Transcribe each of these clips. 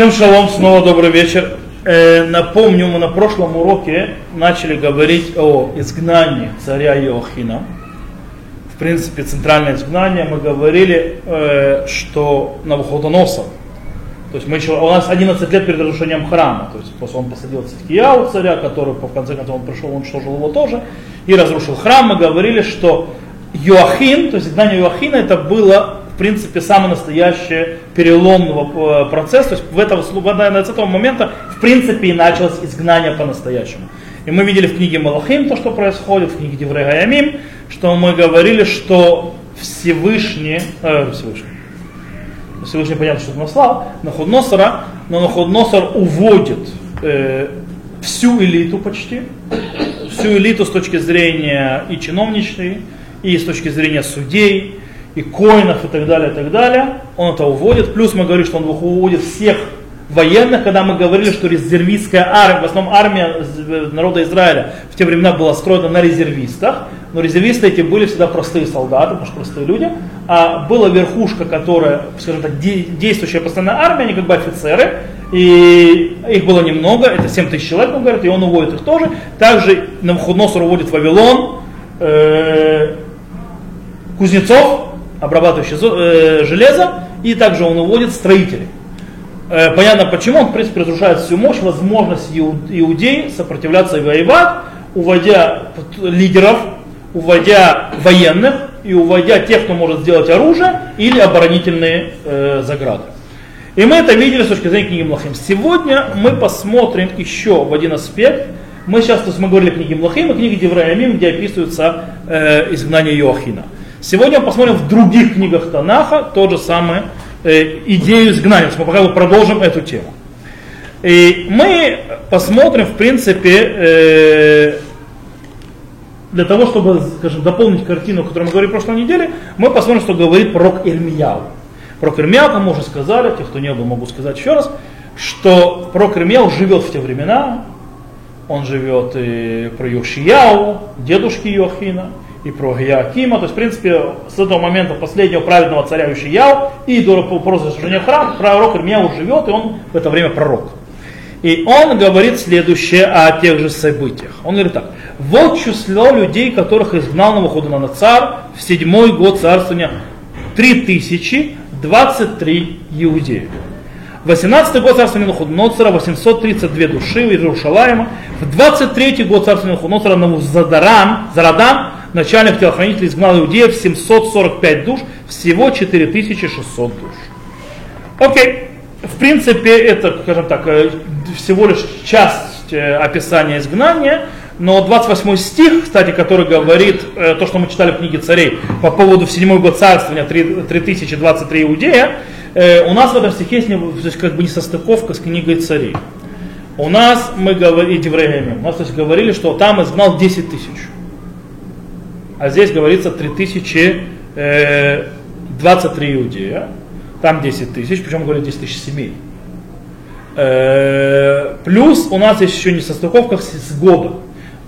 Всем шалом, снова добрый вечер. Э, напомню, мы на прошлом уроке начали говорить о изгнании царя Иохина. В принципе, центральное изгнание мы говорили, э, что Навуходоносор, то есть мы у нас 11 лет перед разрушением храма, то есть после он посадил Циткияу царя, который в конце концов он пришел, уничтожил его тоже, и разрушил храм. Мы говорили, что Йоахин, то есть изгнание Йоахина, это было принципе, самый настоящий переломный э, процесс. То есть в этом, с этого момента, в принципе, и началось изгнание по-настоящему. И мы видели в книге Малахим то, что происходит, в книге Деврей Гаямим, что мы говорили, что Всевышний, э, Всевышний, Всевышний понятно, что наслал, Нахудносора, но Нахудносор уводит э, всю элиту почти, всю элиту с точки зрения и чиновничной, и с точки зрения судей, и коинов и так далее, и так далее, он это уводит. Плюс мы говорим, что он уводит всех военных, когда мы говорили, что резервистская армия, в основном армия народа Израиля в те времена была строена на резервистах, но резервисты эти были всегда простые солдаты, потому что простые люди, а была верхушка, которая, скажем так, действующая постоянная армия, они как бы офицеры, и их было немного, это 7 тысяч человек, он говорит, и он уводит их тоже. Также Навуходоносор уводит Вавилон, э, кузнецов, обрабатывающий э, железо, и также он уводит строителей. Э, понятно почему, он в принципе разрушает всю мощь, возможность иудей сопротивляться и воевать, уводя лидеров, уводя военных и уводя тех, кто может сделать оружие или оборонительные э, заграды. И мы это видели с точки зрения книги Млахим. Сегодня мы посмотрим еще в один аспект. Мы сейчас, то есть мы говорили о книге Млахим и книге Девраямим, где описывается э, изгнание Иоахина. Сегодня мы посмотрим в других книгах Танаха тот же самый э, идею изгнания. Мы пока продолжим эту тему. И мы посмотрим, в принципе, э, для того, чтобы, скажем, дополнить картину, о которой мы говорили в прошлой неделе, мы посмотрим, что говорит пророк Ирмияу. Пророк Ирмияу, мы уже сказали, те, кто не был, могу сказать еще раз, что пророк Ирмияу живет в те времена, он живет и про Йошияу, дедушки Йохина, и про Гиакима. То есть, в принципе, с этого момента последнего праведного царя Ишияу и до разрушения храма пророк Ирмияу живет, и он в это время пророк. И он говорит следующее о тех же событиях. Он говорит так. Вот число людей, которых изгнал Навуходоносор в седьмой год царствования 3023 иудеи. В 18 год царствования Навуходоносора 832 души в Иерушалаема. В 23 год царствования Навуходоносора Навузадаран, Зарадан начальник телохранителей изгнал иудеев 745 душ, всего 4600 душ. Окей, в принципе, это, скажем так, э, всего лишь часть э, описания изгнания, но 28 стих, кстати, который говорит э, то, что мы читали в книге царей по поводу в седьмой год царствования 3023 иудея, у нас в этом стихе есть, как бы несостыковка с книгой царей. У нас мы говорили, у нас то есть, говорили, что там изгнал 10 тысяч а здесь говорится 3023 э, иудея, там 10 тысяч, причем говорят 10 тысяч семей. Э, плюс у нас есть еще несостыковка с года.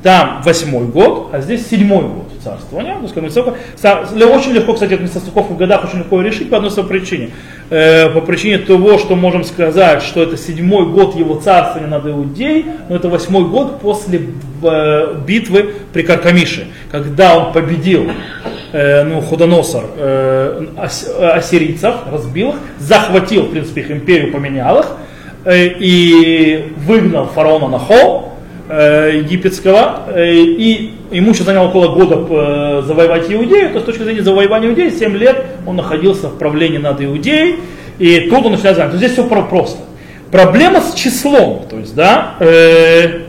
Там восьмой год, а здесь седьмой год царствования. Очень легко, кстати, эту несостыковку в годах очень легко решить по одной причине. Э, по причине того, что можем сказать, что это седьмой год его царствования над Иудеей, но это восьмой год после э, битвы при Каркамише, когда он победил э, ну, Худоносор ассирийцев, разбил их, захватил, в принципе, их империю, поменял их, и выгнал фараона на холм, Э, египетского, и ему еще заняло около года э, завоевать Иудею, то с точки зрения завоевания Иудеи, 7 лет он находился в правлении над Иудеей, и тут он начинает занять. Здесь все просто. Проблема с числом, то есть, да, э,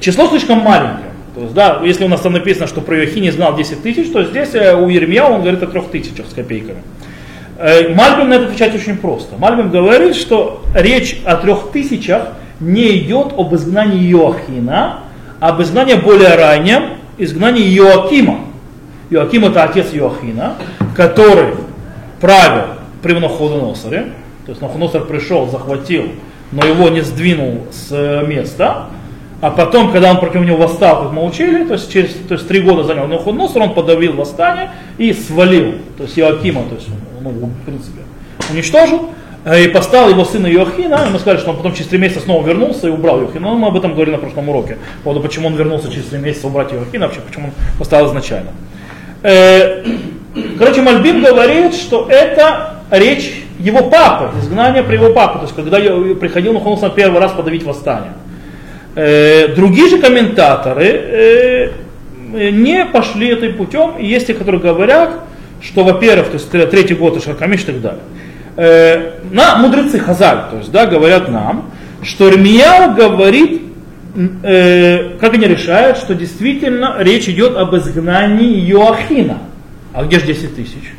число слишком маленькое. То есть, да, если у нас там написано, что про Иохини знал 10 тысяч, то здесь у Еремья он говорит о трех тысячах с копейками. Мальбим на это отвечает очень просто. Мальбим говорит, что речь о трех тысячах не идет об изгнании Иоахина, а об изгнании более раннем, изгнании Иоакима. Иоаким это отец Иоахина, который правил при Навуходоносоре. То есть Навуходоносор пришел, захватил, но его не сдвинул с места. А потом, когда он против него восстал, как мы учили, то есть через то есть, три года занял Навуходоносор, он подавил восстание и свалил, то есть Иоакима, то есть, ну, в принципе, уничтожил. Э, и поставил его сына Иохина, и мы сказали, что он потом через три месяца снова вернулся и убрал Иохина. Но мы об этом говорили на прошлом уроке. По поводу, почему он вернулся через три месяца убрать Иохина, вообще почему он поставил изначально. Э, короче, Мальбим говорит, что это речь его папы, изгнание при его папе, то есть когда приходил на первый раз подавить восстание. Э, другие же комментаторы не пошли этим путем, и есть те, которые говорят, что, во-первых, то есть третий год и Шаркамиш и так далее э, на мудрецы Хазаль, то есть, да, говорят нам, что Ирмияу говорит, э, как они решают, что действительно речь идет об изгнании Йоахина. А где же 10 тысяч?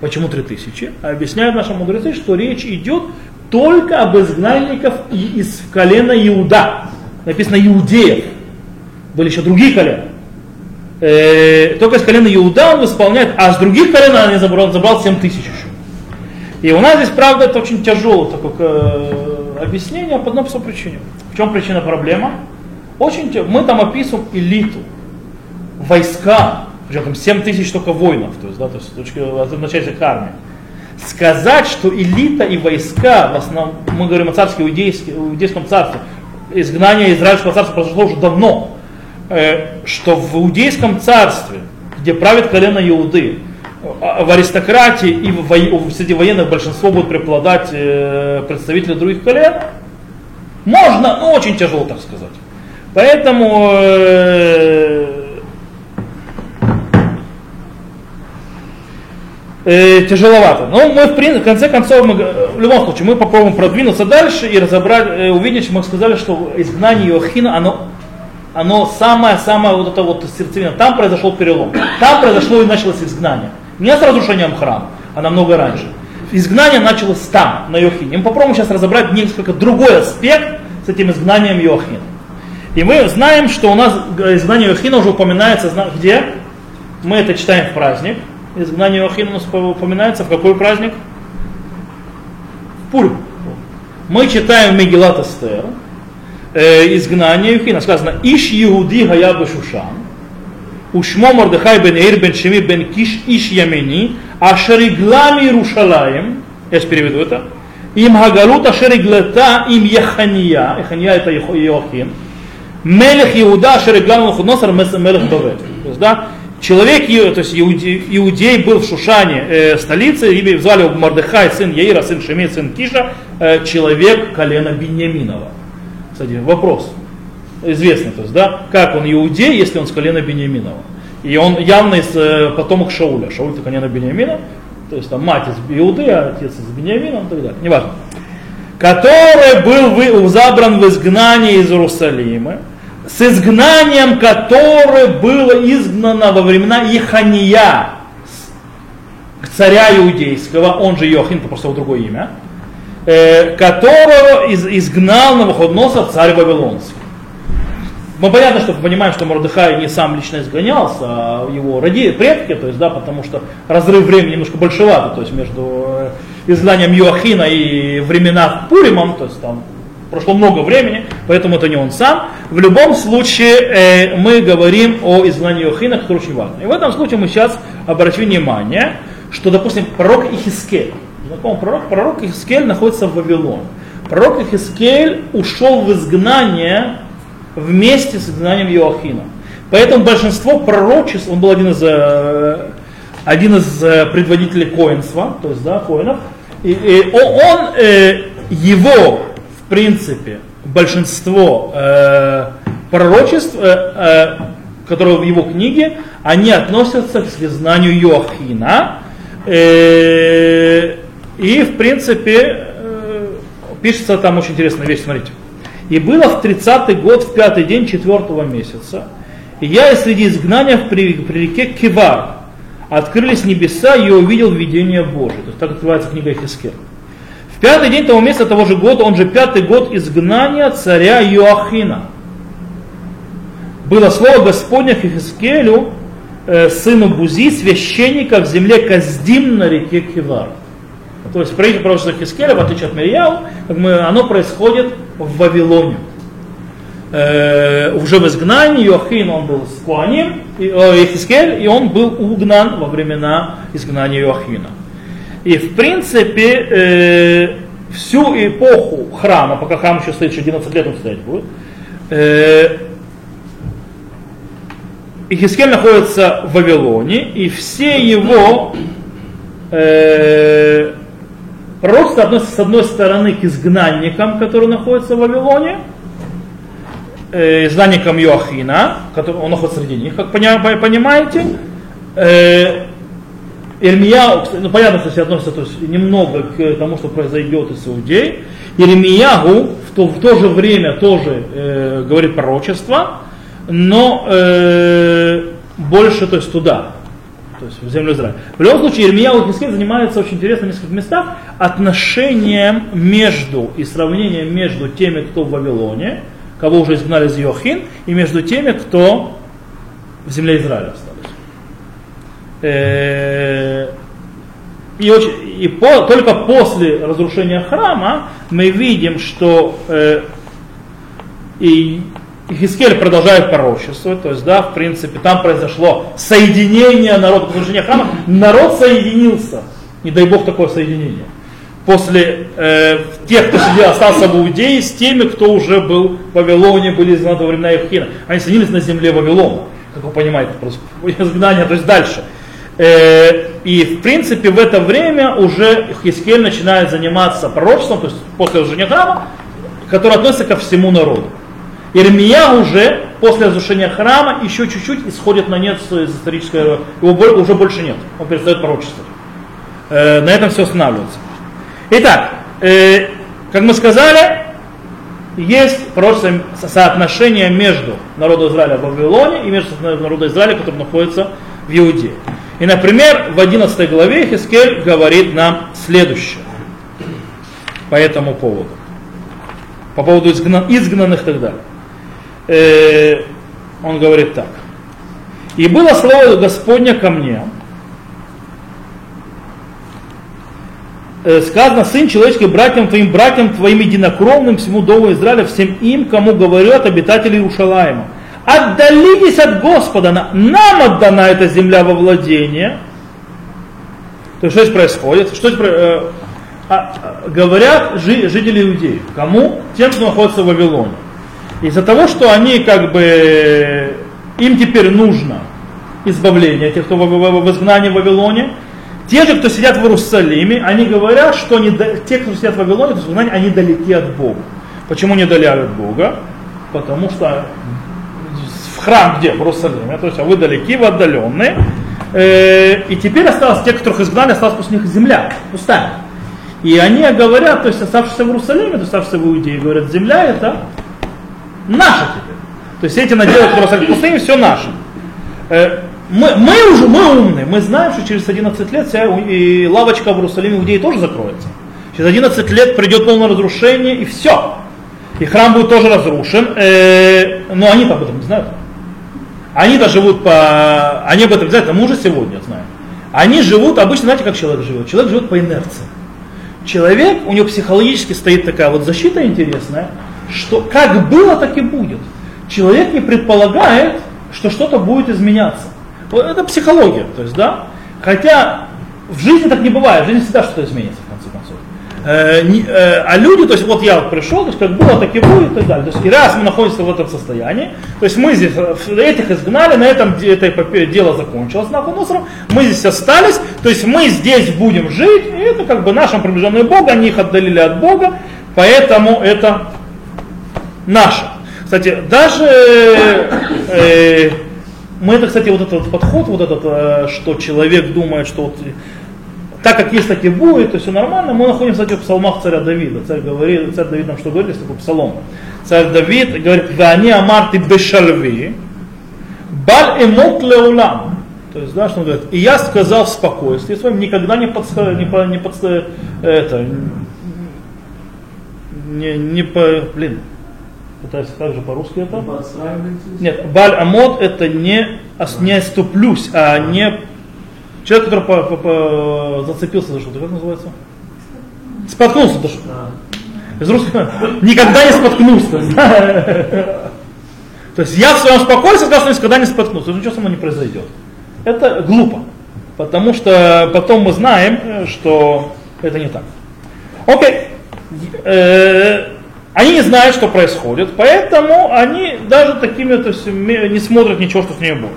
Почему 3 тысячи? А объясняют наши мудрецы, что речь идет только об изгнанников из колена Иуда. Написано иудеев. Были еще другие колена. Э, только из колена Иуда он исполняет, а с других колен он забрал, забрал 7 тысяч еще. И у нас здесь, правда, это очень тяжелое такое э, объяснение по одной простой причине. В чем причина проблема? Очень мы там описываем элиту, войска, причем там 7 тысяч только воинов, то есть, да, то есть точки означает армии. Сказать, что элита и войска, в основном, мы говорим о царстве иудейском, иудейском царстве, изгнание израильского царства произошло уже давно, э, что в иудейском царстве, где правит колено Иуды, в аристократии и в, в, среди военных большинство будет преобладать э, представители других колен, можно, но очень тяжело, так сказать. Поэтому э, э, тяжеловато. Но мы в, в конце концов, мы, в любом случае, мы попробуем продвинуться дальше и разобрать, э, увидеть, мы сказали, что изгнание Иохина, оно оно самое-самое вот это вот сердцевина. Там произошел перелом. Там произошло и началось изгнание. Не с разрушением храма, а намного раньше. Изгнание началось там, на Йохине. Мы попробуем сейчас разобрать несколько другой аспект с этим изгнанием Йохина. И мы знаем, что у нас изгнание Йохина уже упоминается где? Мы это читаем в праздник. Изгнание Йохина у нас упоминается в какой праздник? В Пурим. Мы читаем Мегилат Эстер, э, изгнание Йохина. Сказано, Иш Иуди Гаябы Шушан. ושמו מרדכי בן עיר בן שמי בן קיש איש ימיני, אשר הגלה מירושלים, יש переведу это, עם הגלות אשר הגלתה עם יחניה, יחניה это Иохим, מלך יהודה אשר הגלה ממחודנוסר מלך בבל. То есть, да, человек, то есть иудей, иудей был в Шушане, э, столице, и звали его Мордыхай, сын Яира, сын Шеми, сын Киша, э, человек колена Беньяминова. Кстати, вопрос известно, то есть, да, как он иудей, если он с колена Бениаминова. И он явно из э, потомок Шауля. Шауль это колено Бениамина, то есть там мать из Иуды, а отец из Бениамина и так далее, неважно. Который был забран в изгнание из Иерусалима, с изгнанием, которое было изгнано во времена Ихания, царя иудейского, он же Иохин, это просто его другое имя, э, которого из, изгнал на выходноса царь Вавилонский. Мы понятно, что понимаем, что Мордыхай не сам лично изгонялся, а его роди, предки, то есть, да, потому что разрыв времени немножко большевато, то есть между э, изгнанием Йоахина и времена Пуримом, то есть там прошло много времени, поэтому это не он сам. В любом случае э, мы говорим о изгнании Йоахина, которое очень важно. И в этом случае мы сейчас обратим внимание, что, допустим, пророк Ихискель, знакомый пророк, пророк Ихискель находится в Вавилоне. Пророк Ихискель ушел в изгнание вместе с изгнанием Иоахина. Поэтому большинство пророчеств, он был один из, э, один из э, предводителей коинства, то есть да, коинов, и, и он, э, его, в принципе, большинство пророчеств, которые в его книге, они относятся к знанию Иоахина. И, в принципе, пишется там очень интересная вещь, смотрите. И было в 30-й год, в пятый день четвертого месяца, и я и среди изгнания при, при реке Кивар открылись небеса, и я увидел видение Божие. То есть так открывается книга Хискер. В пятый день того месяца того же года, он же пятый год изгнания царя Иоахина. Было слово Господня Хискелю, э, сыну Бузи, священника в земле Каздим на реке Кивар. То есть правительство пророчества Хискеля, в отличие от Мирьяу, оно происходит в Вавилоне. Э, уже в изгнании Йохин, он был с Куаним, и, э, Хискель, и он был угнан во времена изгнания Йохина. И в принципе, э, всю эпоху храма, пока храм еще стоит, еще 11 лет он стоять будет, э, Ихискель находится в Вавилоне, и все его э, пророчества относятся с одной стороны к изгнанникам, которые находятся в Вавилоне, э, изгнанникам Йоахина, который, он находится среди них, как понимаете, э, ну понятно, что все относится то есть, немного к тому, что произойдет из Иудеи. Ирмиягу в то, в то же время тоже э, говорит пророчество, но э, больше то есть, туда, то есть в землю Израиля. В любом случае, Ирмияу и Хискель занимаются очень интересно в нескольких местах отношением между и сравнением между теми, кто в Вавилоне, кого уже изгнали из Йохин, и между теми, кто в земле Израиля остались. Э, и, очень, и по, только после разрушения храма мы видим, что э, и Хискель продолжает пророчествовать, то есть, да, в принципе, там произошло соединение народа, разрушение храма, народ соединился, не дай Бог такое соединение, после э, тех, кто сидел, остался в Иудее, с теми, кто уже был в Вавилоне, были изгнаны во времена Евхина. Они соединились на земле Вавилона, как вы понимаете, просто изгнание, то есть дальше. Э, и в принципе в это время уже Хискель начинает заниматься пророчеством, то есть после разрушения храма, который относится ко всему народу. Ирмия уже после разрушения храма еще чуть-чуть исходит на нет из исторического, его уже больше нет, он перестает пророчествовать. Э, на этом все останавливается. Итак, э, как мы сказали, есть пророчество соотношение между народом Израиля в Вавилоне и между народом Израиля, который находится в Иудее. И, например, в 11 главе Хискель говорит нам следующее по этому поводу. По поводу изгнан, изгнанных и так далее э, он говорит так. И было слово Господня ко мне, э, сказано, сын человеческий, братьям твоим, братьям твоим единокровным, всему дому Израиля, всем им, кому говорят обитатели Ушалаема. Отдалитесь от Господа, нам отдана эта земля во владение. То есть что здесь происходит? Что здесь, э, а, а, говорят жители Иудеи. Кому? Тем, кто находится в Вавилоне. Из-за того, что они как бы, им теперь нужно избавление, те, кто в, изгнании в Вавилоне, те же, кто сидят в Иерусалиме, они говорят, что они, те, кто сидят в Вавилоне, в изгнании, они далеки от Бога. Почему не далеки от Бога? Потому что в храм где? В Иерусалиме. То есть, а вы далеки, вы отдаленные. Э, и теперь осталось, те, которых изгнали, осталась после них земля, пустая. И они говорят, то есть оставшиеся в Иерусалиме, то есть оставшиеся в Иудее, говорят, земля это наше теперь. То есть эти наделы, которые остались пустыми, все наше. Э, мы, мы уже, мы умные, мы знаем, что через 11 лет вся и лавочка в Иерусалиме Иудеи тоже закроется. Через 11 лет придет полное разрушение и все. И храм будет тоже разрушен, э, но они об этом не знают. Они-то живут по... Они об этом знают, а мы уже сегодня знаем. Они живут, обычно знаете, как человек живет? Человек живет по инерции. Человек, у него психологически стоит такая вот защита интересная, что как было, так и будет. Человек не предполагает, что что-то будет изменяться. Это психология, то есть, да. Хотя в жизни так не бывает, в жизни всегда что-то изменится, в конце концов. Э, не, э, а люди, то есть вот я вот пришел, то есть как было, так и будет, и так далее. То есть и раз мы находимся в этом состоянии, то есть мы здесь э, этих изгнали, на этом это дело закончилось нахуй мусором, мы здесь остались, то есть мы здесь будем жить, и это как бы нашим приближенные Бога, они их отдалили от Бога, поэтому это наше. Кстати, даже э, мы это, кстати, вот этот подход, вот этот, э, что человек думает, что вот так как есть, так и будет, то все нормально. Мы находимся, кстати, в псалмах царя Давида. Царь, говорит, царь Давид нам что говорит, есть такой псалом. Царь Давид говорит, они амарты бешальви, баль эмот леулам. То есть, да, что он говорит, и я сказал в спокойствии своем, никогда не подставил, не, по, не подставил, это, не, не блин, пытаюсь как же по-русски это? Нет, баль амод это не, не оступлюсь, а не человек, который по, по, по, зацепился за что-то, как называется? Споткнулся за что-то. Из русского никогда не споткнулся. То есть я в своем спокойствии сказал, что никогда не споткнулся, ничего со мной не произойдет. Это глупо, потому что потом мы знаем, что это не так. Окей. Они не знают, что происходит, поэтому они даже такими то есть, не смотрят ничего, что с ними будет.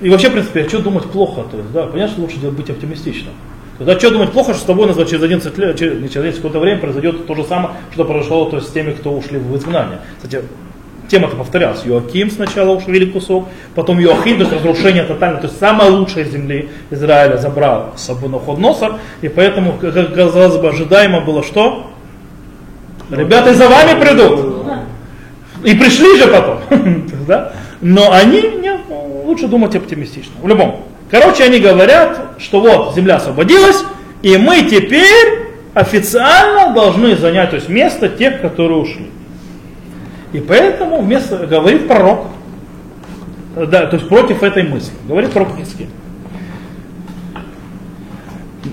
И вообще, в принципе, а что думать плохо? То есть, да, понятно, что лучше быть оптимистичным. Тогда что думать плохо, что с тобой через 11 лет, через, через какое-то время произойдет то же самое, что произошло то есть, с теми, кто ушли в изгнание. Кстати, тема-то повторялась. Йоаким сначала ушли кусок, потом Йоахим, то есть разрушение тотальное, то есть самая лучшая земли Израиля забрал с собой Находносор, и поэтому, как казалось бы, ожидаемо было что? Ребята за вами придут. И пришли же потом. да? Но они не, лучше думать оптимистично. В любом. Короче, они говорят, что вот земля освободилась, и мы теперь официально должны занять то есть, место тех, которые ушли. И поэтому вместо, говорит пророк, да, то есть против этой мысли, говорит пророк Хискель.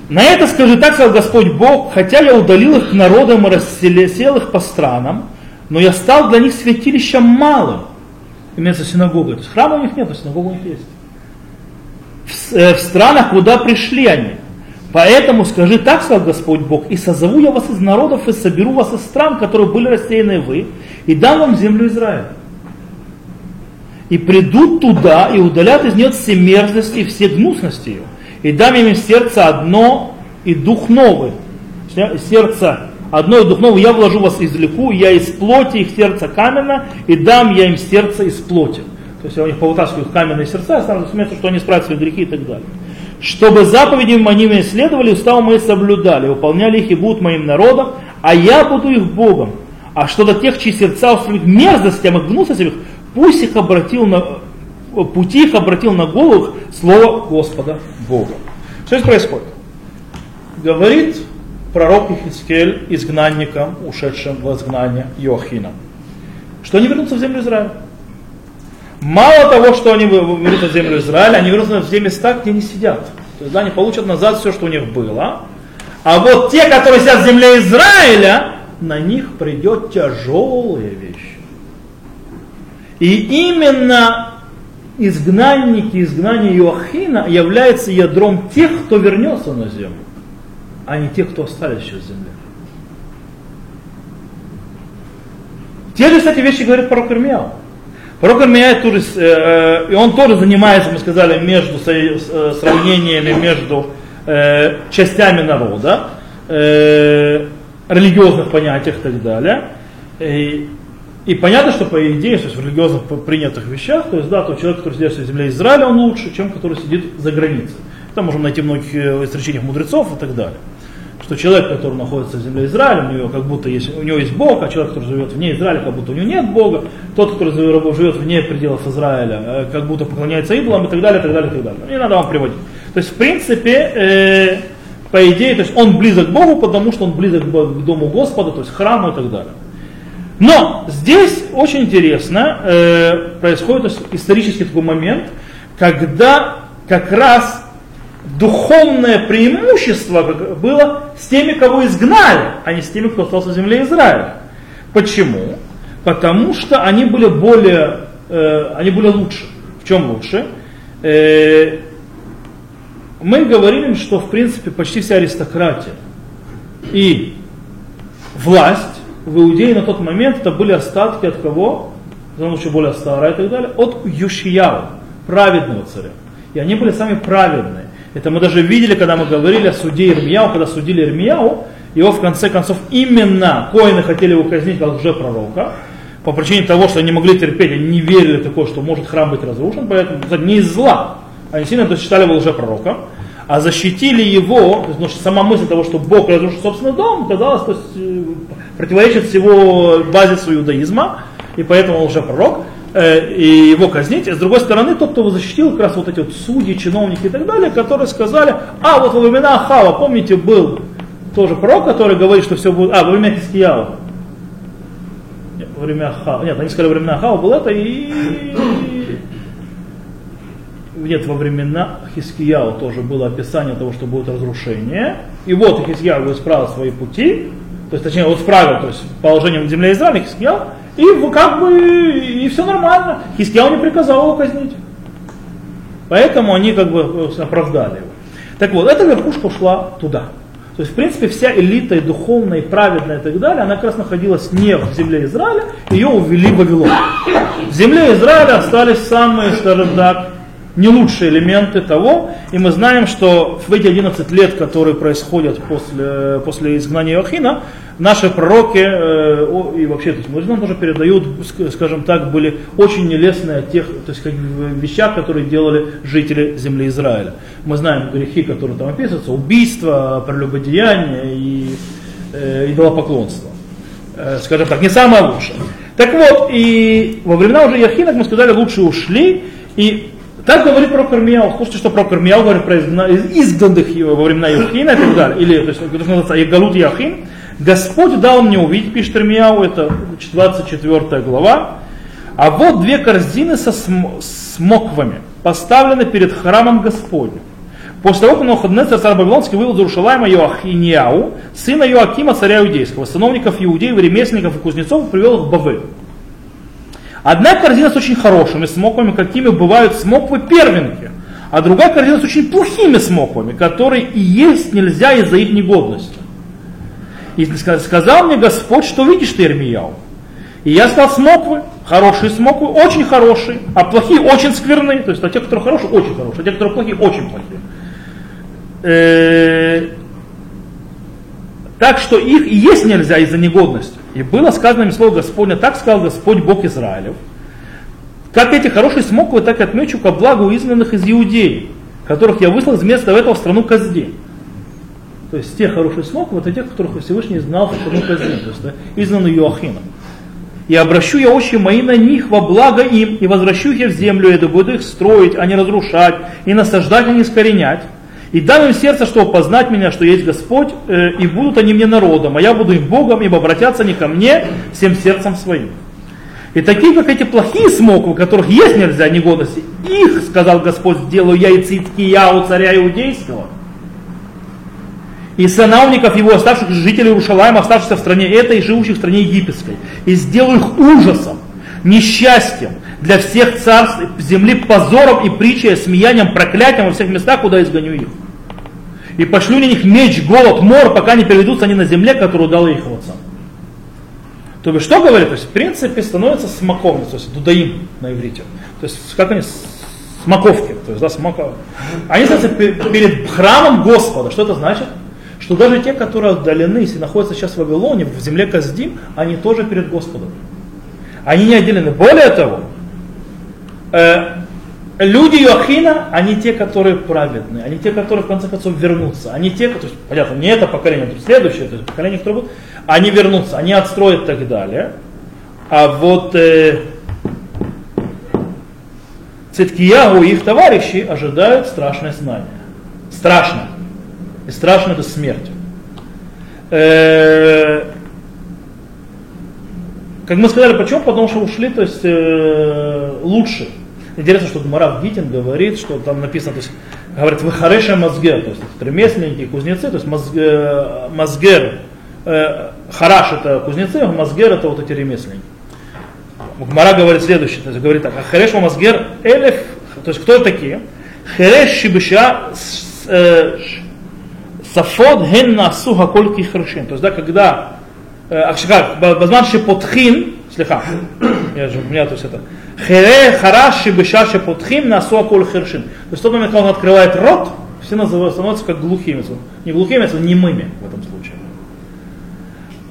На это скажи так, сказал Господь Бог, хотя я удалил их к народам и расселил их по странам, но я стал для них святилищем малым. Имеется синагога. То есть храма у них нет, а синагога у них есть. В, э, в странах, куда пришли они. Поэтому скажи так, сказал Господь Бог, и созову я вас из народов, и соберу вас из стран, которые были рассеяны вы, и дам вам землю Израиля. И придут туда, и удалят из нее все мерзости и все гнусности ее. И дам им сердце одно, и дух новый. Сердце одно и дух новый, я вложу вас из леку, я из плоти их сердце каменно, и дам я им сердце из плоти. То есть я у них повытаскиваю каменные сердца, сразу смею, что они исправят свои грехи и так далее чтобы заповеди они меня исследовали, уставы мои соблюдали, выполняли их и будут моим народом, а я буду их Богом. А что до тех, чьи сердца устремят мерзостям и гнусностям их, пусть их обратил на, пути их обратил на голову слово Господа Бога. Что здесь происходит? Говорит пророк Ихискель изгнанникам, ушедшим в изгнание Йохина, что они вернутся в землю Израиля. Мало того, что они вернутся в землю Израиля, они вернутся в те места, где они сидят. То есть да, они получат назад все, что у них было. А вот те, которые сидят в земле Израиля, на них придет тяжелая вещь. И именно изгнанники, изгнание Иоахина является ядром тех, кто вернется на землю, а не тех, кто остались еще в земле. Те же, кстати, вещи говорит про Ирмияу. Пророк меняет тоже, э, и он тоже занимается, мы сказали, между э, сравнениями между э, частями народа, э, религиозных понятиях и так далее. И, и понятно, что по идее, то есть в религиозных принятых вещах, то есть да, то человек, который сидит в земле Израиля, он лучше, чем который сидит за границей. Там можем найти многих э, изречениях мудрецов и так далее что человек, который находится в земле Израиля, у него как будто есть, у него есть Бог, а человек, который живет вне Израиля, как будто у него нет Бога, тот, который живет вне пределов Израиля, э, как будто поклоняется идолам и так далее, и так далее, и так далее. Не надо вам приводить. То есть, в принципе, э, по идее, то есть он близок к Богу, потому что он близок к дому Господа, то есть храму и так далее. Но здесь очень интересно э, происходит есть, исторический такой момент, когда как раз духовное преимущество было с теми, кого изгнали, а не с теми, кто остался в земле Израиля. Почему? Потому что они были более, э, они были лучше. В чем лучше? Э, мы говорили, что в принципе почти вся аристократия и власть в Иудее на тот момент это были остатки от кого? Потому что более старая и так далее, от Юшияу, праведного царя. И они были самые праведные. Это мы даже видели, когда мы говорили о суде Ирмияу, когда судили Ирмияу, его в конце концов именно коины хотели его казнить как лжепророка, по причине того, что они могли терпеть, они не верили такое, что может храм быть разрушен, поэтому не из зла, они сильно то считали его лжепророком, а защитили его, потому что сама мысль того, что Бог разрушил собственный дом, казалось, то есть, э, противоречит всего базису иудаизма, и поэтому он лжепророк. Э, и его казнить. А с другой стороны, тот, кто его защитил, как раз вот эти вот судьи, чиновники и так далее, которые сказали, а вот во времена Ахава, помните, был тоже пророк, который говорит, что все будет, а, во время Хискияу. Нет, во время Ахава, нет, они сказали, во времена Ахава был это, и нет, во времена Хискияу тоже было описание того, что будет разрушение. И вот Хискияу исправил свои пути, то есть, точнее, он то есть, положение в земле Израиля, Хискияу, и как бы и все нормально. Хискияу не приказал его казнить. Поэтому они как бы оправдали его. Так вот, эта верхушка ушла туда. То есть, в принципе, вся элита и духовная, и праведная, и так далее, она как раз находилась не в земле Израиля, ее увели в Вавилон. В земле Израиля остались самые, скажем так, не лучшие элементы того, и мы знаем, что в эти 11 лет, которые происходят после, после изгнания Иохина, наши пророки э, и вообще то есть, мудрецам тоже передают, скажем так, были очень нелестные о тех то есть, как, вещах, которые делали жители земли Израиля. Мы знаем грехи, которые там описываются, убийство, прелюбодеяние и э, идолопоклонство. Э, скажем так, не самое лучшее. Так вот, и во времена уже Яхина, как мы сказали, лучше ушли, и так говорит про Кармияу. Слушайте, что про Кармияу говорит про изгнанных во времена Яхина и так далее. Или, то есть, называется Ягалут Яхин. Господь дал мне увидеть, пишет Ирмияу, это 24 глава. А вот две корзины со смоквами поставлены перед храмом Господним. После того, как Навуходоносор, царь Вавилонский, вывел из Иерушалайма Йоахиньяу, сына Йоакима, царя иудейского, сановников иудеев, ремесленников и кузнецов, привел их в Бавель. Одна корзина с очень хорошими смоквами, какими бывают смоквы первенки, а другая корзина с очень плохими смоквами, которые и есть нельзя из-за их негодности. И сказал мне Господь, что видишь ты, Ирмияу. И я сказал смоквы, хорошие смоквы, очень хорошие, а плохие очень скверные. То есть а те, которые хорошие, очень хорошие, а те, которые плохие, очень плохие. Так что их и есть нельзя из-за негодности. И было сказано им слово Господня, так сказал Господь Бог Израилев. Как эти хорошие смоквы, так и отмечу ко благу изгнанных из Иудеи, которых я выслал из места этого в страну Казди. То есть те хорошие смоквы, это те, которых Всевышний знал в страну Казди, то есть да, изгнанные Иоахином. И обращу я очи мои на них во благо им, и возвращу их в землю, и буду их строить, а не разрушать, и насаждать, а не искоренять. И дам им сердце, чтобы познать меня, что есть Господь, э, и будут они мне народом, а я буду им Богом, ибо обратятся они ко мне всем сердцем своим. И такие, как эти плохие смоквы, которых есть нельзя негодности, их, сказал Господь, сделаю я и Циткия у царя Иудейского, и сановников его, оставшихся жителей Рушалаема, оставшихся в стране этой живущих в стране египетской, и сделаю их ужасом, несчастьем для всех царств земли, позором и притчей, смеянием, проклятием во всех местах, куда изгоню их. И пошлю на них меч, голод, мор, пока не переведутся они на земле, которую дал их отцам. То есть, что говорит? То есть, в принципе, становится смоковница, то есть, дудаим на иврите. То есть, как они, смоковки, то есть, да, смока. Они становятся перед храмом Господа. Что это значит? Что даже те, которые отдалены, если находятся сейчас в Вавилоне, в земле Каздим, они тоже перед Господом. Они не отделены. Более того, люди Йохина, они те, которые праведные, они те, которые в конце концов вернутся, они те, то есть, понятно, не это поколение, есть следующее, то есть поколение, которое будет, они вернутся, они отстроят и так далее. А вот э, Циткиягу и их товарищи ожидают страшное знание. Страшно. И страшно это смерть. Э, как мы сказали, почему? Потому что ушли, то есть э, лучше. Интересно, что Гмара Гитин говорит, что там написано, то есть, говорит, хорошие мазгер, то есть ремесленники, кузнецы, то есть мазгер, э, мазгер э, хараш это кузнецы, а мазгер это вот эти ремесленники. Гмара говорит следующее, то есть говорит так, а Ахареш Мазгер Элев, то есть кто это такие? Хереш Шибиша э, Сафод Генна Суха Кольки Хрышин. То есть, да, когда э, Ахшикар, Базман Шипотхин, слегка, я же меня, то есть это хере хараши бешаши потхим насу аколь хершим. То есть в тот момент, когда он открывает рот, все называют, становятся как глухими. Не глухими, а немыми в этом случае.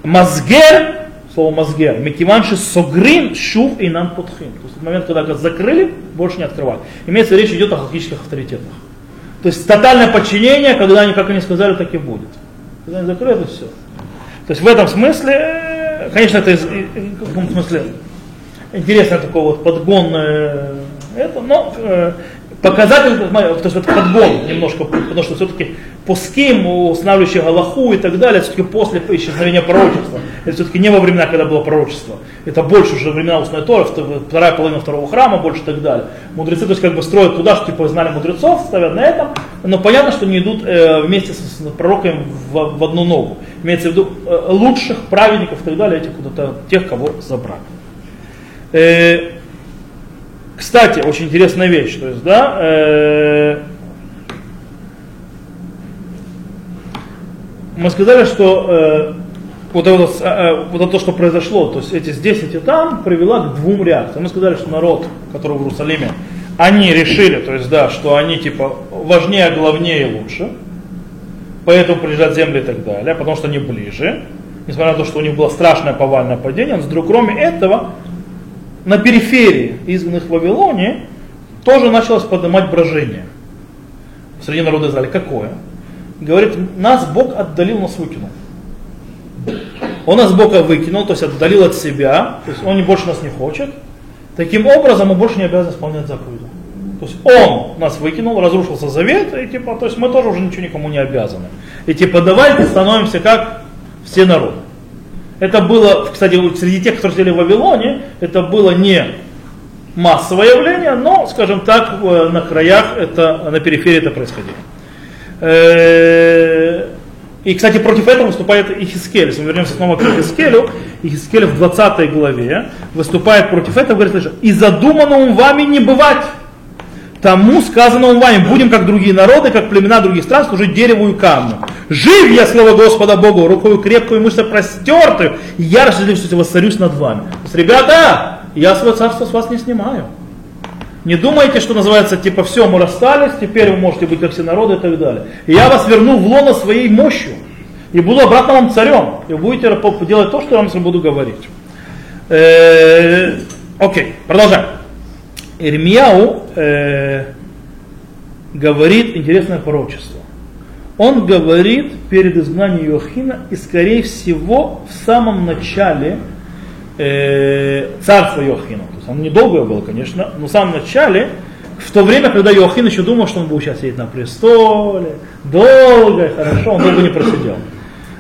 Мазгер, слово мазгер, мекиванши согрин шух и нам потхим. То есть в момент, когда закрыли, больше не открывают. Имеется речь идет о хакических авторитетах. То есть тотальное подчинение, когда они, как они сказали, так и будет. Когда они закрыли, это все. То есть в этом смысле, э, конечно, это из, э, э, в каком смысле интересно такой вот подгон э, это, но э, показатель, то есть вот подгон немножко, потому что все-таки пуским, устанавливающий Галаху и так далее, все-таки после исчезновения пророчества. Это все-таки не во времена, когда было пророчество. Это больше уже времена устной Торы, вторая половина второго храма, больше и так далее. Мудрецы, то есть как бы строят туда, что типа знали мудрецов, ставят на этом, но понятно, что не идут э, вместе с, пророками в, в одну ногу. Имеется в виду лучших праведников и так далее, этих куда-то, тех, кого забрали. Э, кстати, очень интересная вещь, то есть, да, э, мы сказали, что э, вот, это, э, вот это то, что произошло, то есть эти здесь, эти там, привело к двум реакциям. Мы сказали, что народ, который в Иерусалиме, они решили, то есть да, что они типа важнее, главнее и лучше, поэтому приезжать земли и так далее, потому что они ближе, несмотря на то, что у них было страшное повальное падение, но вдруг кроме этого, на периферии изгнанных в Вавилоне тоже началось поднимать брожение среди народа Израиля. Какое? Говорит, нас Бог отдалил, нас выкинул. Он нас Бога выкинул, то есть отдалил от себя, то есть он больше нас не хочет. Таким образом, мы больше не обязаны исполнять заповеди. То есть он нас выкинул, разрушился завет, и типа, то есть мы тоже уже ничего никому не обязаны. И типа давайте становимся как все народы. Это было, кстати, среди тех, кто сидели в Вавилоне, это было не массовое явление, но, скажем так, на краях, это, на периферии это происходило. Э, и, кстати, против этого выступает Ихискель. Если мы вернемся снова к Ихискелю, Ихискель в 20 главе выступает против этого, говорит, что и задуманному вами не бывать. Тому сказанному вами, будем как другие народы, как племена других стран, служить дереву и камню. Жив я, слово Господа Богу, рукою крепкую, мышцы простертую, и яростью воцарюсь над вами. То есть, ребята, я свое царство с вас не снимаю. Не думайте, что называется, типа, все, мы расстались, теперь вы можете быть как все народы и так далее. И я вас верну в лоно своей мощью. И буду обратно вам царем. И будете делать то, что я вам буду говорить. Э, окей, продолжаем. Ирмияу э, говорит интересное пророчество. Он говорит перед изгнанием Иохина, и скорее всего в самом начале э, царства Иохина. То есть оно недолгое было, конечно, но в самом начале, в то время, когда Иохин еще думал, что он будет сейчас сидеть на престоле, долго и хорошо, он долго не просидел.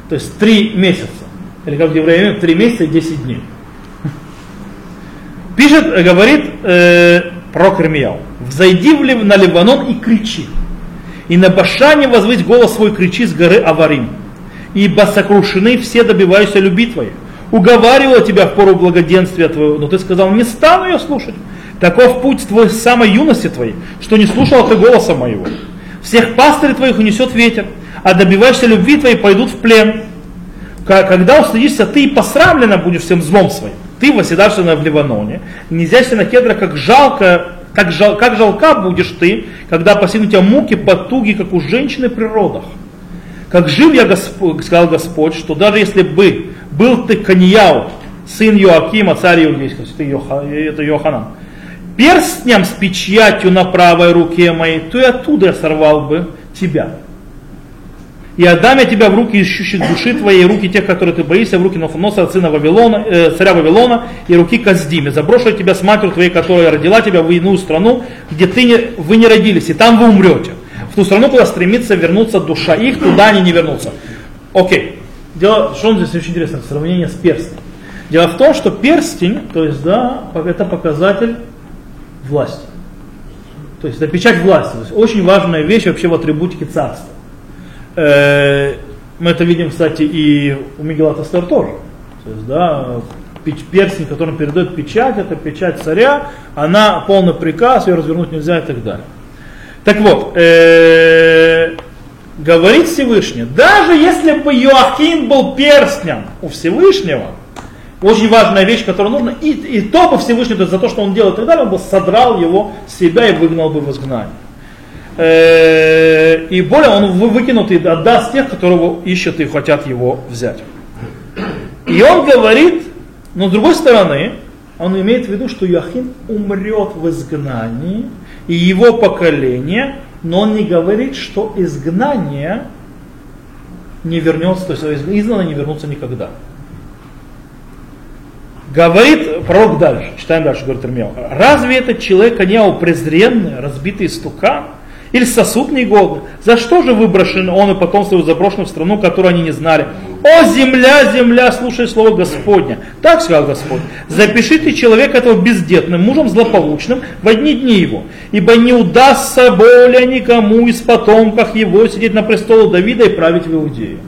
То есть три месяца. Или как в евреи, три месяца и десять дней. Пишет, э, говорит э, пророк Ирмияу, взойди в, на Ливанон и кричи, и на Башане возвыть голос свой кричи с горы Аварим, ибо сокрушены все добивающиеся люби твоей уговаривала тебя в пору благоденствия твоего, но ты сказал, не стану ее слушать. Таков путь твой с самой юности твоей, что не слушал ты голоса моего. Всех пастырей твоих унесет ветер, а добиваешься любви твоей пойдут в плен. Когда устыдишься, ты и посрамлена будешь всем злом своим. Ты восседавшая в Ливаноне, нельзяся на кедра, как жалко, как, жал, как жалка будешь ты, когда постигнут тебя муки, потуги, как у женщины при родах. Как жив я, Господь, сказал Господь, что даже если бы был ты Каньяу, сын Йоакима, царь Йоха, это Йоханан, перстнем с печатью на правой руке моей, то и оттуда я сорвал бы тебя. И отдам я тебя в руки ищущих души твоей, руки тех, которые ты боишься, в руки Носа, сына Вавилона, э, царя Вавилона, и руки Каздиме. Заброшу я тебя с матерью твоей, которая родила тебя в иную страну, где ты не, вы не родились, и там вы умрете. В ту страну, куда стремится вернуться душа их, туда они не вернутся. Окей. Дело, что здесь очень интересно, сравнение с перстнем. Дело в том, что перстень, то есть, да, это показатель власти. То есть это печать власти. То есть очень важная вещь вообще в атрибутике царства. Э, мы это видим, кстати, и у Мигела Тастер тоже. То есть, да, перстень, которым передает печать, это печать царя, она полный приказ, ее развернуть нельзя и так далее. Так вот, э, говорит Всевышний, даже если бы Иоахим был перстнем у Всевышнего, очень важная вещь, которую нужно, и, и то бы Всевышний то есть за то, что он делал и так далее, он бы содрал его с себя и выгнал бы в изгнание. Э, и более он выкинут и отдаст тех, которые его ищут и хотят его взять. И он говорит, но с другой стороны, он имеет в виду, что Яхин умрет в изгнании, и его поколение но он не говорит, что изгнание не вернется, то есть изгнанные не вернутся никогда. Говорит пророк дальше, читаем дальше, говорит Ирмияу, разве этот человек, Аняу, презренный, разбитый стукан, или сосуд негодный. За что же выброшен он и потомство его заброшено в страну, которую они не знали? О, земля, земля, слушай слово Господня. Так сказал Господь. Запишите человека этого бездетным, мужем злополучным в одни дни его. Ибо не удастся более никому из потомков его сидеть на престоле Давида и править в Иудее.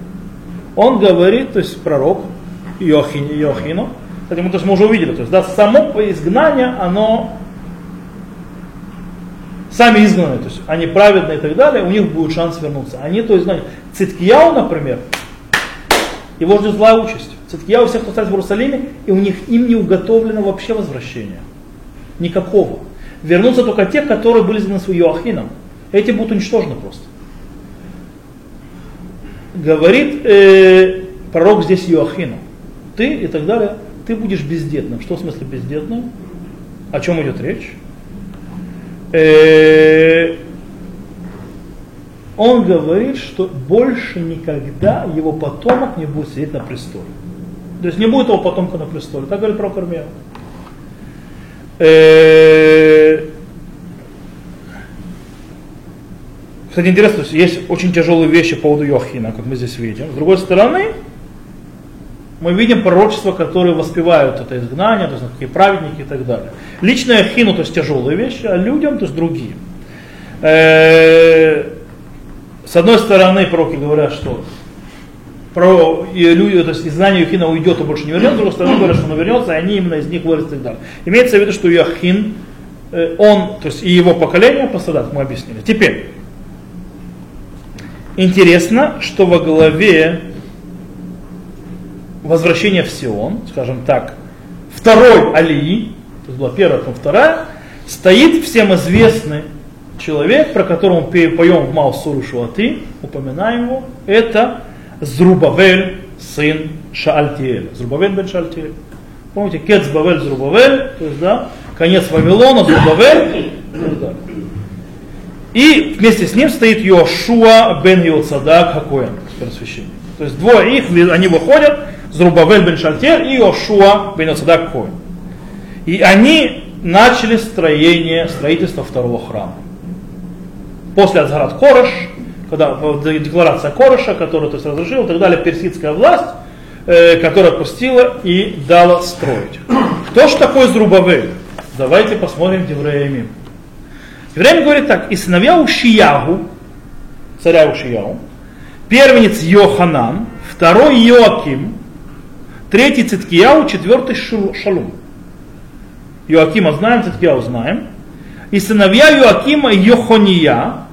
Он говорит, то есть пророк Иохин, Иохину, кстати, то есть, мы уже увидели, то есть да, само изгнание, оно сами изгнанные, то есть они праведные и так далее, у них будет шанс вернуться. Они, то есть, знаете, Циткияу, например, его ждет злая участь. Циткияу всех, кто остались в Иерусалиме, и у них им не уготовлено вообще возвращение. Никакого. Вернутся только те, которые были изгнаны с Йоахином. Эти будут уничтожены просто. Говорит э, пророк здесь Йоахину. Ты и так далее, ты будешь бездетным. Что в смысле бездетным? О чем идет речь? Э, он говорит, что больше никогда его потомок не будет сидеть на престоле. То есть не будет его потомка на престоле. Так говорит пророк Армия. Э, кстати, интересно, есть очень тяжелые вещи по поводу Йохина, как мы здесь видим. С другой стороны, мы видим пророчества, которые воспевают это изгнание, то есть какие праведники и так далее. Лично Йохину, то есть тяжелые вещи, а людям, то есть другие. Э, с одной стороны, пророки говорят, что про и люди, то есть из знания Юхина уйдет и больше не вернется, с другой стороны говорят, что он вернется, и они именно из них вырастут и так далее. Имеется в виду, что Яхин, э, он, то есть и его поколение пострадает, мы объяснили. Теперь, интересно, что во главе возвращения в Сион, скажем так, второй Алии, то есть была первая, потом вторая, стоит всем известный человек, про которого мы поем в Маусуру Шуаты, упоминаем его, это Зрубавель, сын Шаальтиэля. Зрубавель бен Шаальтиэль. Помните, Кец Бавель Зрубавель, то есть, да, конец Вавилона, Зрубавель, и вместе с ним стоит Йошуа бен Йоцадак Хакоэн, первосвященник. То есть двое их, они выходят, Зрубавель бен Шальтер и Йошуа бен Йоцадак Хакоэн. И они начали строение, строительство второго храма. После Азгарат Корыш, когда декларация Короша, которую то есть, разрешил, и так далее, персидская власть, э, которая пустила и дала строить. Кто же такой Зрубавель? Давайте посмотрим Девреямим. Евреям говорит так, и сыновья Ушиягу, царя Ушиягу, первенец Йоханан, второй Йоаким, третий Циткияу, четвертый Шалум. Йоакима знаем, Циткияу знаем. И сыновья Йоакима Йохония,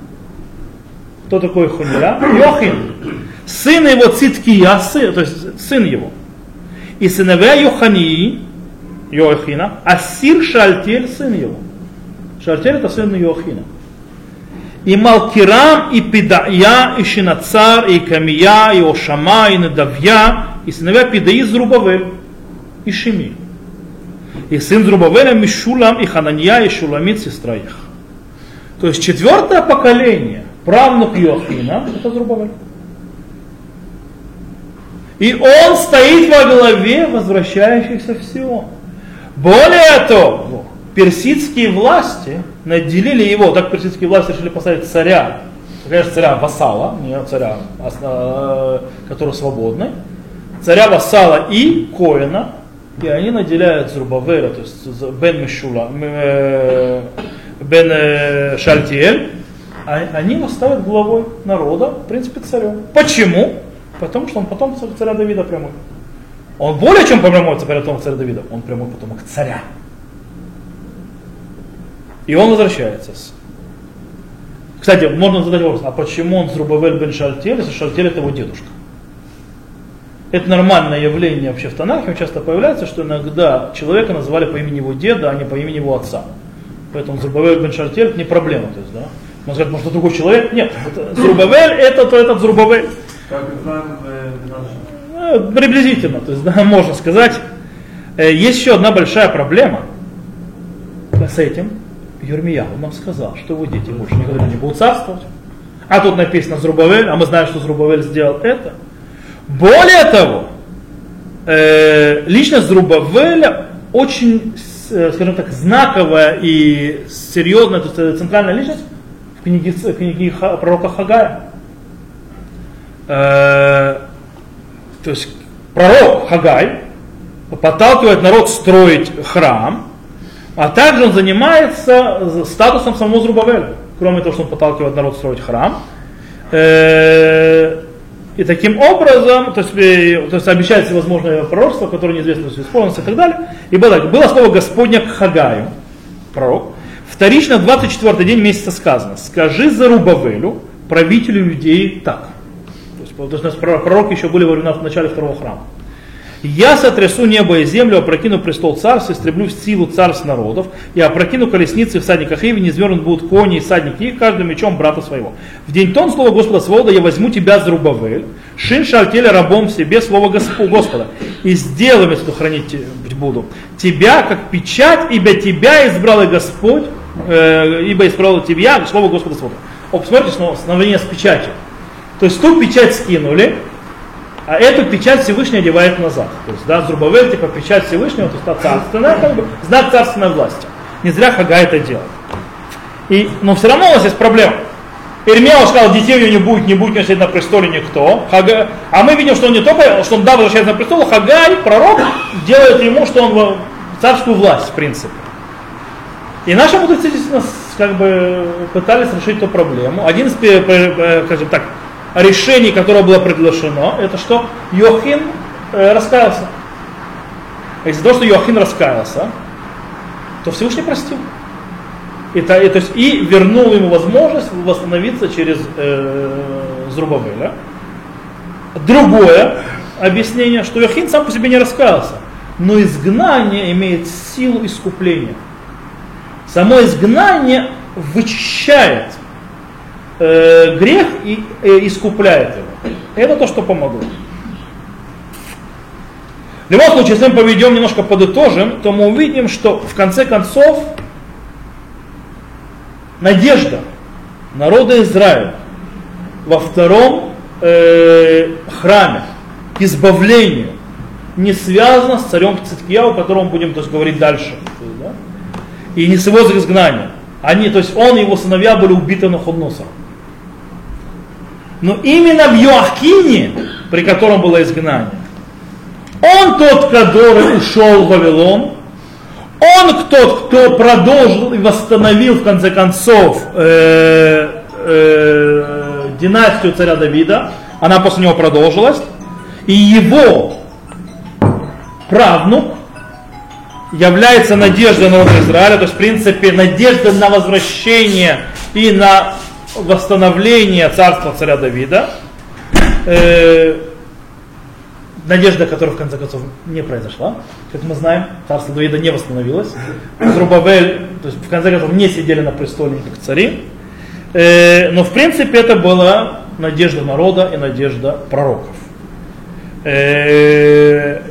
кто такой Хония? Йохин. Сын его Циткия, сын, то есть сын его. И сыновья Йохании, Йохина, Асир Шальтель, сын его. Шальтель это сын Йохина. И Малкирам, и Пидая, и Шинацар, и Камия, и Ошама, и Надавья, и сыновья Пидаи Зрубавель, и Шими. И сын Зрубавеля Мишулам, и Хананья, и Шуламит, сестра их. То есть четвертое поколение правнук Йохина, это Зрубавель. И он стоит во главе возвращающихся в Сион. Более того, персидские власти наделили его, так персидские власти решили поставить царя, конечно, царя вассала, не царя, а, который свободный, царя вассала и Коина, и они наделяют Зрубавеля, то есть Бен Мишула, э, Бен э, Шальтиэль, а они его ставят главой народа, в принципе, царем. Почему? Потому что он потом царя Давида прямой. Он более чем прямой потомок царя Давида, он прямой потомок царя. И он возвращается. Кстати, можно задать вопрос, а почему он Зрубавель бен Шальтель, если Шальтель это его дедушка? Это нормальное явление вообще в Танахе, часто появляется, что иногда человека называли по имени его деда, а не по имени его отца. Поэтому Зрубавель бен Шальтель не проблема. То есть, да? Он скажет, может, это другой человек? Нет, это Зрубавель, это то этот Зрубавель. Как э, Приблизительно, то есть, да, можно сказать. Э, есть еще одна большая проблема с этим. Юрмияу нам сказал, что его дети больше никогда не будут царствовать. А тут написано Зрубавель, а мы знаем, что Зрубавель сделал это. Более того, э, личность Зрубавеля очень, скажем так, знаковая и серьезная, то есть центральная личность, в книге, книге пророка Хагая. Э, то есть пророк Хагай подталкивает народ строить храм, а также он занимается статусом самого Зрубавеля, кроме того, что он подталкивает народ строить храм. Э, и таким образом, то есть, э, то есть обещает всевозможные пророчества, которые неизвестно, исполнятся и так далее. И было, было слово Господня к Хагаю, пророк, Вторично, 24 день месяца сказано, скажи Зарубавелю, правителю Иудеи, так. То есть то есть пророки еще были во времена в начале второго храма. Я сотрясу небо и землю, опрокину престол царства, истреблю силу царств народов, и опрокину колесницы в садниках Иви, не звернут будут кони и садники их, каждым мечом брата своего. В день тон слова Господа Свобода я возьму тебя, Зрубавель, шин шальтеля рабом себе слово Господа, и сделаю, если хранить буду, тебя как печать, ибо тебя избрал и Господь, э, ибо избрал тебя, слово Господа Свобода. О, посмотрите, снова становление с печатью. То есть ту печать скинули, а эту печать Всевышний одевает назад. То есть, да, Зрубавель, типа печать Всевышнего, то есть царственная, как бы, знак царственной власти. Не зря Хага это делает. И, но все равно у нас есть проблема. Ирмео сказал, детей у него не будет, не будет не сидеть на престоле никто. Хага... А мы видим, что он не только, что он да, возвращается на престол, Хагай, пророк, делает ему, что он царскую власть, в принципе. И наши мудрецы действительно как бы пытались решить эту проблему. Один из, скажем так, решений, которое было предложено, это что Йохин э, раскаялся. Из-за того, что Йохин раскаялся, то Всевышний простил. И, то, и, то есть, и вернул ему возможность восстановиться через э, Зрубавеля. Другое объяснение, что Йохин сам по себе не раскаялся, но изгнание имеет силу искупления. Само изгнание вычищает э, грех и э, искупляет его. Это то, что помогло. В любом случае, если мы поведем немножко подытожим, то мы увидим, что в конце концов надежда народа Израиля во втором э, храме к избавлению не связана с царем Циткияу, о котором будем то есть, говорить дальше. Да? И не с его изгнанием. Они, то есть он и его сыновья были убиты на Ходносах. Но именно в Йоахкине, при котором было изгнание, он тот, который ушел в Вавилон, он тот, кто продолжил и восстановил в конце концов э, э, династию царя Давида, она после него продолжилась, и его правнук является надеждой народа Израиля, то есть в принципе надежда на возвращение и на восстановление царства царя Давида, э, надежда, которая в конце концов не произошла, как мы знаем, царство Давида не восстановилось, Зрубавель, то есть в конце концов не сидели на престоле как цари, э, но в принципе это была надежда народа и надежда пророков. Э,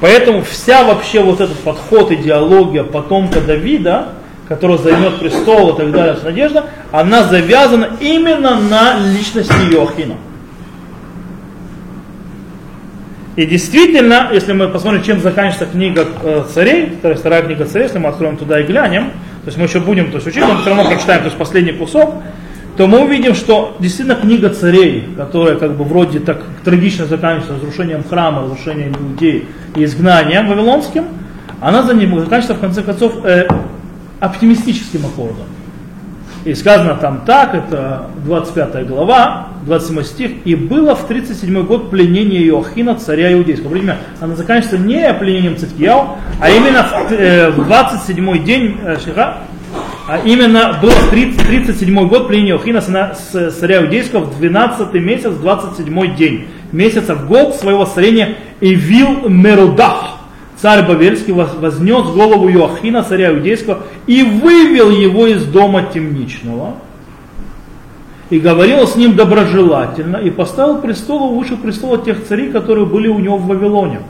поэтому вся вообще вот этот подход, идеология потомка Давида, который займет престол и так далее, надежда, она завязана именно на личности Иоахина. И действительно, если мы посмотрим, чем заканчивается книга э, царей, вторая, книга царей, если мы откроем туда и глянем, то есть мы еще будем то есть, учить, но все равно прочитаем то есть, последний кусок, то мы увидим, что действительно книга царей, которая как бы вроде так трагично заканчивается разрушением храма, разрушением людей и изгнанием вавилонским, она за ним заканчивается в конце концов э, оптимистическим аккордом. И сказано там так, это 25 глава, 27 стих, и было в 37 год пленение Иохина, царя иудейского. Время она заканчивается не пленением Циткияу, а именно в, э, в 27 день э, а именно было в 30, 37 год пленение Иохина, с царя иудейского, в 12 месяц, 27 день месяца в год своего царения Ивил Мерудах царь Бавельский вознес голову Иоахина, царя иудейского, и вывел его из дома темничного, и говорил с ним доброжелательно, и поставил престол выше престола тех царей, которые были у него в Вавилоне.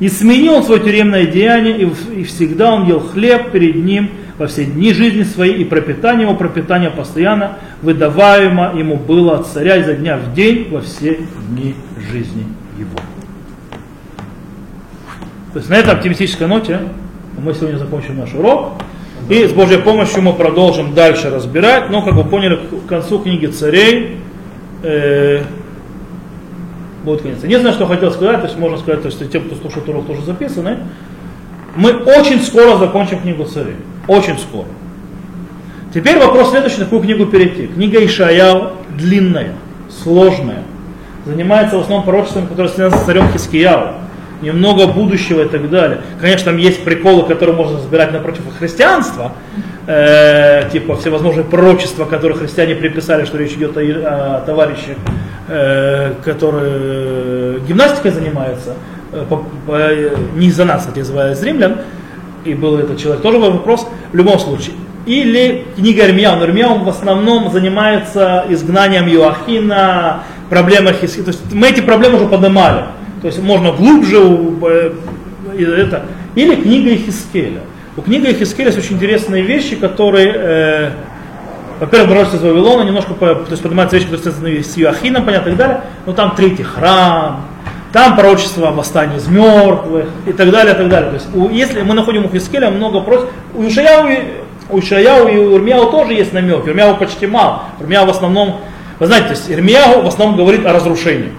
И сменил свое тюремное деяние, и всегда он ел хлеб перед ним во все дни жизни своей, и пропитание его, пропитание постоянно выдаваемо ему было от царя изо дня в день во все дни жизни его. То есть на этой оптимистической ноте мы сегодня закончим наш урок. И с Божьей помощью мы продолжим дальше разбирать. Но, как вы поняли, к концу книги царей э, будет конец. Не знаю, что хотел сказать, то есть можно сказать, то есть те, кто слушает урок, тоже записаны. Мы очень скоро закончим книгу царей. Очень скоро. Теперь вопрос следующий, на какую книгу перейти. Книга Ишаял длинная, сложная. Занимается в основном пророчеством, которое связано с царем Хискияу немного будущего и так далее. Конечно, там есть приколы, которые можно разбирать напротив христианства, э, типа всевозможные пророчества, которые христиане приписали, что речь идет о, о товарищах э, который гимнастикой занимается, э, по, по, не из-за нас, кстати, из римлян, и был этот человек, тоже вопрос, в любом случае. Или книга Ирмияу, но Ирмияу в основном занимается изгнанием Юахина, проблемах, то есть мы эти проблемы уже поднимали, то есть можно глубже это, или книга Ихискеля. У книги Ихискеля есть очень интересные вещи, которые э, во-первых, пророчество из Вавилона немножко то есть поднимается вещи, которые связаны с Иоахином, понятно, и так далее, но там третий храм, там пророчество о восстании из мертвых и так далее, и так далее. То есть, у, если мы находим у Хискеля много просьб, у Ишаяу, у Ишаяу и у Ирмияу тоже есть намек, Ирмияу почти мало, Ирмияу в основном, вы знаете, то есть Ирмияу в основном говорит о разрушении.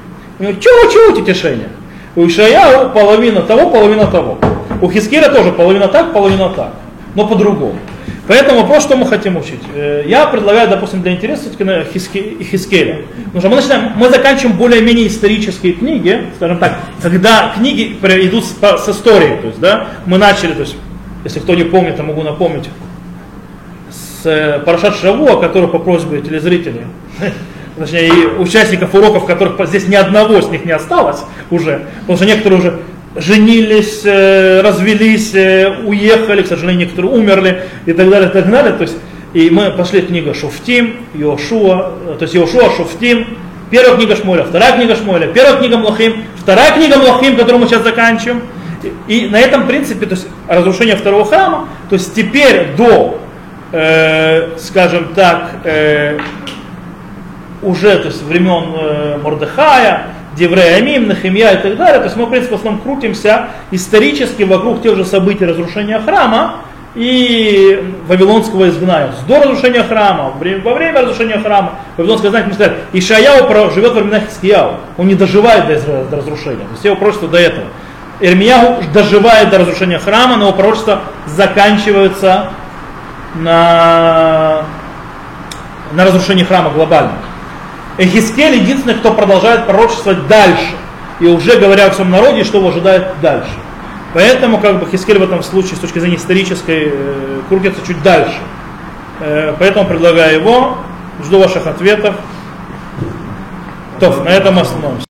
Чего, чего эти тишения? У Ишаяу половина того, половина того. У Хискеля тоже половина так, половина так, но по-другому. Поэтому вопрос, что мы хотим учить. Э, я предлагаю, допустим, для интереса все-таки на Хискеля. Потому что мы начинаем, мы заканчиваем более-менее исторические книги, скажем так, когда книги идут с, с историей. То есть, да, мы начали, то есть, если кто не помнит, я могу напомнить, с э, Парашат Шавуа, который по просьбе телезрителей, точнее, участников уроков, которых здесь ни одного с них не осталось уже, потому что некоторые уже женились, э, развелись, э, уехали, к сожалению, некоторые умерли и так далее, и так далее. То есть, и мы пошли книга Шуфтим, Йошуа, э, то есть Йошуа, Шуфтим, первая книга Шмуэля, вторая книга Шмуэля, первая книга Млахим, вторая книга Млахим, которую мы сейчас заканчиваем. И, на этом принципе, то есть разрушение второго храма, то есть теперь до, э, скажем так, э, уже то есть времен э, Мордыхая, Деврея Амим, Нахимья и так далее. То есть мы, в принципе, в основном крутимся исторически вокруг тех же событий разрушения храма и вавилонского изгнания. До разрушения храма, во время разрушения храма, вавилонское изгнание, мы сказали, Ишаяу живет во времена Хискияу, он не доживает до, до разрушения. То есть его пророчество до этого. Ирмияу доживает до разрушения храма, но его пророчество заканчивается на, на разрушении храма глобально. Эхискель единственный, кто продолжает пророчествовать дальше. И уже говоря о своем народе, что его ожидает дальше. Поэтому как бы Хискель в этом случае с точки зрения исторической э, крутится чуть дальше. Э, поэтому предлагаю его. Жду ваших ответов. То, на этом остановимся.